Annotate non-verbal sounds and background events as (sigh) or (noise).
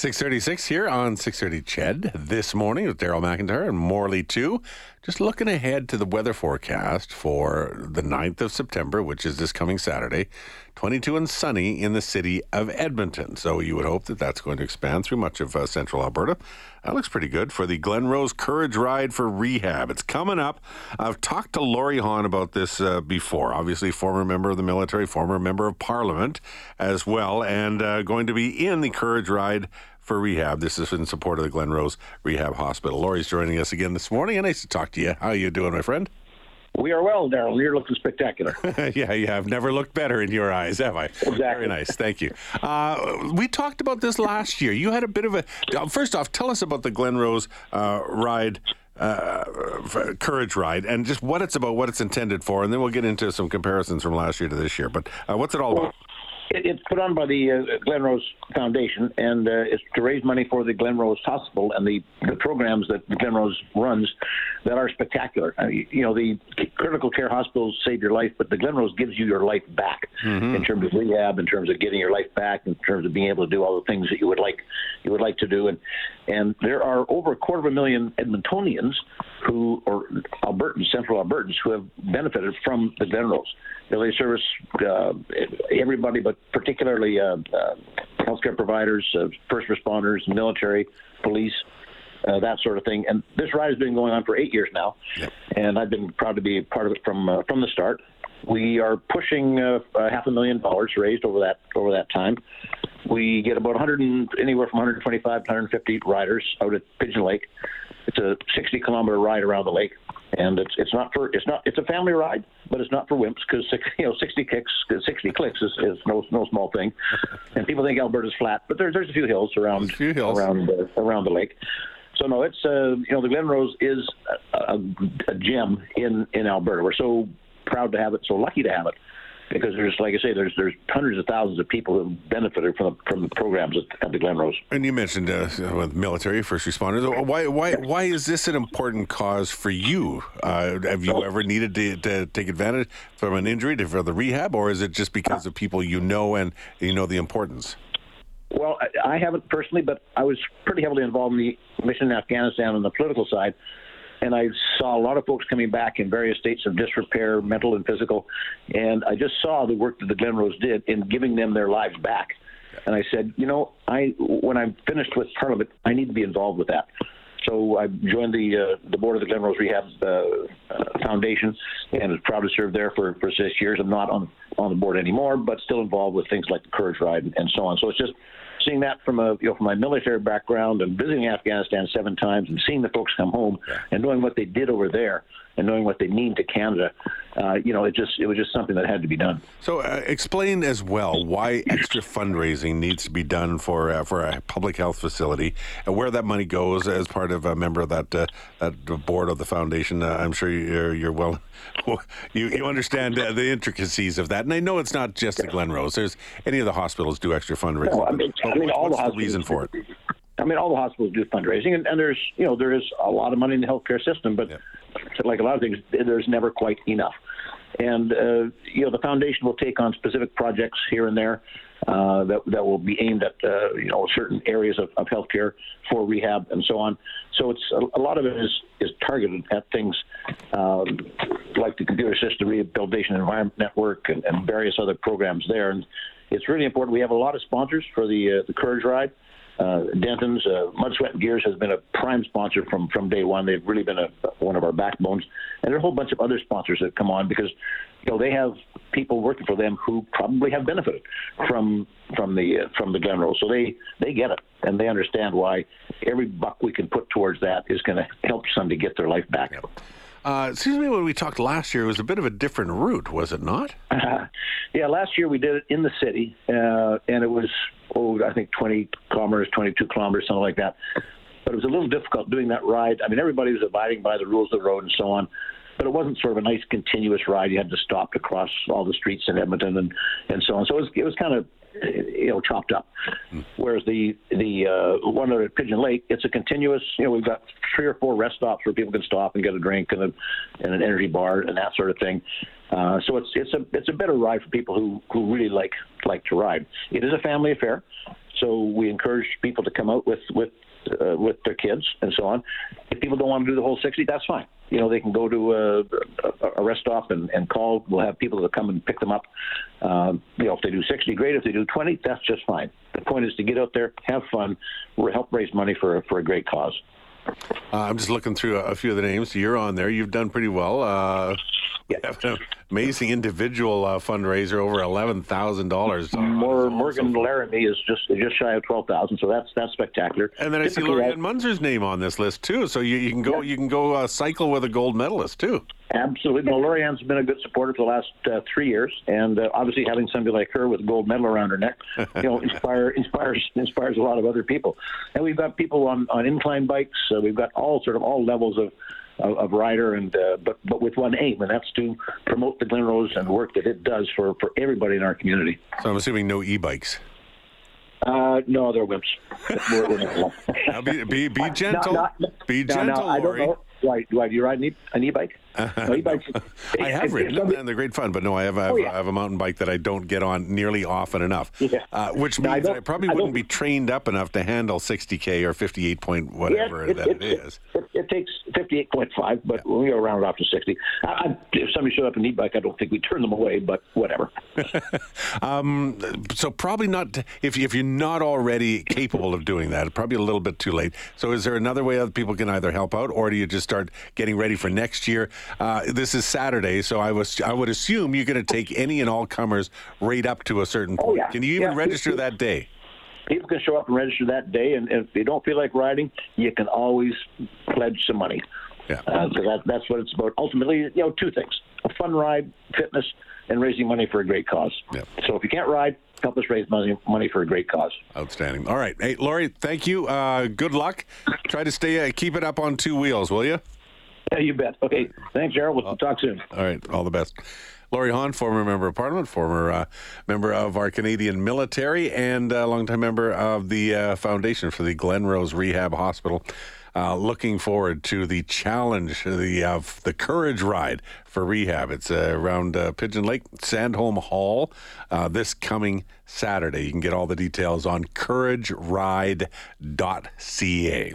636 here on 630 Ched this morning with Daryl McIntyre and Morley too. Just looking ahead to the weather forecast for the 9th of September, which is this coming Saturday. 22 and sunny in the city of Edmonton. So you would hope that that's going to expand through much of uh, central Alberta. That looks pretty good for the Glenrose Courage Ride for Rehab. It's coming up. I've talked to Laurie Hawn about this uh, before. Obviously, former member of the military, former member of parliament as well, and uh, going to be in the Courage Ride for rehab. This is in support of the Glenrose Rehab Hospital. Laurie's joining us again this morning, and nice to talk to you. How are you doing, my friend? We are well, Daryl. You're looking spectacular. (laughs) yeah, yeah. I've never looked better in your eyes, have I? Exactly. Very nice. Thank you. Uh, we talked about this last year. You had a bit of a. First off, tell us about the Glenrose uh, ride. Uh, courage ride and just what it's about, what it's intended for, and then we'll get into some comparisons from last year to this year. But uh, what's it all about? It, it's put on by the uh, Glenrose Foundation, and uh, it's to raise money for the Glenrose Hospital and the, the programs that Glenrose runs that are spectacular. I mean, you know, the critical care hospitals save your life, but the Glenrose gives you your life back mm-hmm. in terms of rehab, in terms of getting your life back, in terms of being able to do all the things that you would like you would like to do. And and there are over a quarter of a million Edmontonians who, or Albertans, central Albertans, who have benefited from the Glenrose. They service uh, everybody, but particularly uh, uh, healthcare providers, uh, first responders, military, police, uh, that sort of thing. And this ride has been going on for eight years now, yep. and I've been proud to be part of it from uh, from the start. We are pushing uh, half a million dollars raised over that over that time. We get about 100 and, anywhere from 125 to 150 riders out at Pigeon Lake. It's a 60 kilometer ride around the lake and it's it's not for it's not it's a family ride, but it's not for wimps because (laughs) you know 60 kicks 60 clicks is, is no no small thing, (laughs) and people think Alberta's flat, but there's there's a few hills around few hills. around uh, around the lake. So no, it's uh, you know the Glenrose is a, a, a gem in in Alberta. We're so proud to have it, so lucky to have it because there's, like I say, there's there's hundreds of thousands of people who benefited from the, from the programs at, at the Glenrose. And you mentioned uh, with military first responders. Why why why is this an important cause for you? Uh, have you ever needed to, to, take advantage from an injury to, for the rehab, or is it just because of people you know and you know the importance? Well, I haven't personally, but I was pretty heavily involved in the mission in Afghanistan on the political side and I saw a lot of folks coming back in various states of disrepair, mental and physical, and I just saw the work that the Glenrose did in giving them their lives back. And I said, you know, I when I'm finished with Parliament, I need to be involved with that. So I joined the uh, the board of the Glenrose Rehab uh, uh, Foundation, and was proud to serve there for, for six years. I'm not on on the board anymore, but still involved with things like the Courage Ride and so on. So it's just seeing that from a you know from my military background and visiting Afghanistan seven times and seeing the folks come home and knowing what they did over there and knowing what they mean to Canada, uh, you know, it just it was just something that had to be done. So, uh, explain as well why extra fundraising needs to be done for uh, for a public health facility and where that money goes as part of a member of that uh, that board of the foundation. Uh, I'm sure you're, you're well, you you understand uh, the intricacies of that, and I know it's not just the Glenrose. There's any of the hospitals do extra fundraising. No, I mean, I mean all the, the reason for it? I mean, all the hospitals do fundraising, and, and there's you know there is a lot of money in the healthcare system, but like a lot of things, there's never quite enough. And uh, you know the foundation will take on specific projects here and there uh, that that will be aimed at uh, you know certain areas of, of healthcare for rehab and so on. So it's a, a lot of it is is targeted at things um, like the computer system rehabilitation environment network and, and various other programs there. And it's really important. We have a lot of sponsors for the uh, the Courage Ride. Uh, Denton's uh, Mud, Sweat, and Gears has been a prime sponsor from from day one. They've really been a, one of our backbones, and there are a whole bunch of other sponsors that come on because you know they have people working for them who probably have benefited from from the uh, from the Glenrose. So they they get it and they understand why every buck we can put towards that is going to help somebody get their life back. Yep. Uh, excuse me, when we talked last year, it was a bit of a different route, was it not? Uh, (laughs) yeah, last year we did it in the city, uh, and it was, oh, I think 20 kilometers, 22 kilometers, something like that. But it was a little difficult doing that ride. I mean, everybody was abiding by the rules of the road and so on, but it wasn't sort of a nice continuous ride. You had to stop to cross all the streets in Edmonton and, and so on. So it was, it was kind of you know chopped up. Whereas the the uh, one at Pigeon Lake, it's a continuous. You know, we've got three or four rest stops where people can stop and get a drink and, a, and an energy bar and that sort of thing. Uh, so it's it's a it's a better ride for people who who really like like to ride. It is a family affair. So we encourage people to come out with with uh, with their kids and so on. If people don't want to do the whole 60, that's fine. You know, they can go to a, a rest stop and, and call. We'll have people that come and pick them up. Um, you know, if they do 60, great. If they do 20, that's just fine. The point is to get out there, have fun, help raise money for for a great cause. Uh, I'm just looking through a, a, few of the names. You're on there. You've done pretty well. Uh, (laughs) yeah. amazing individual uh, fundraiser, over eleven thousand dollars. More Morgan Laramie is just just shy of twelve thousand, so that's that's spectacular. And then I see Lori-Ann Muenzer's name on this list too. So you, you can go yeah. you can go uh, cycle with a gold medalist too. Absolutely. No, Lori-Ann's been a good supporter for the last uh, three years, and uh, obviously having somebody like her with a gold medal around her neck, you know, (laughs) inspire, inspires inspires a lot of other people. And we've got people on on incline bikes. Uh, we've got all sort of all levels of of, of rider, and uh, but but with one aim, and that's to promote the Glenrose and the work that it does for for everybody in our community. So I'm assuming no e-bikes. Uh, no, they're wimps. we're, we're (laughs) be, be, be gentle. No, no, be gentle, no, I don't know. Why, why do you ride an e-bike? (laughs) No, e-bikes. I have ridden them, and they're great fun. But no, I have, I have, oh, yeah. I have, a mountain bike that I don't get on nearly often enough. Yeah. Uh, which means I I probably I wouldn't be trained up enough to handle 60k or 58 point whatever yeah, it, that it, it is. It, it, takes 58.5, but yeah. we go round it off to 60. I, if somebody showed up an e-bike, I don't think we turn them away, but whatever. (laughs) (laughs) um, so probably not if if you're not already capable of doing that, probably a little bit too late. So is there another way that people can either help out, or do you just start getting ready for next year? Uh, this is Saturday, so I was I would assume you're going to take any and all comers right up to a certain point. Oh, yeah. Can you even yeah. register that day? People can show up and register that day, and if they don't feel like riding, you can always pledge some money. Yeah. Uh, that, that's what it's about. Ultimately, you know, two things: a fun ride, fitness, and raising money for a great cause. Yeah. So if you can't ride, help us raise money money for a great cause. Outstanding. All right, hey Laurie, thank you. Uh, good luck. Try to stay uh, keep it up on two wheels, will you? You bet. Okay. Thanks, Gerald. We'll talk soon. All right. All the best. Laurie Hawn, former member of parliament, former uh, member of our Canadian military, and a longtime member of the uh, foundation for the Glenrose Rehab Hospital. Uh, looking forward to the challenge, the uh, the courage ride for rehab. It's uh, around uh, Pigeon Lake, Sandholm Hall, uh, this coming Saturday. You can get all the details on courageride.ca.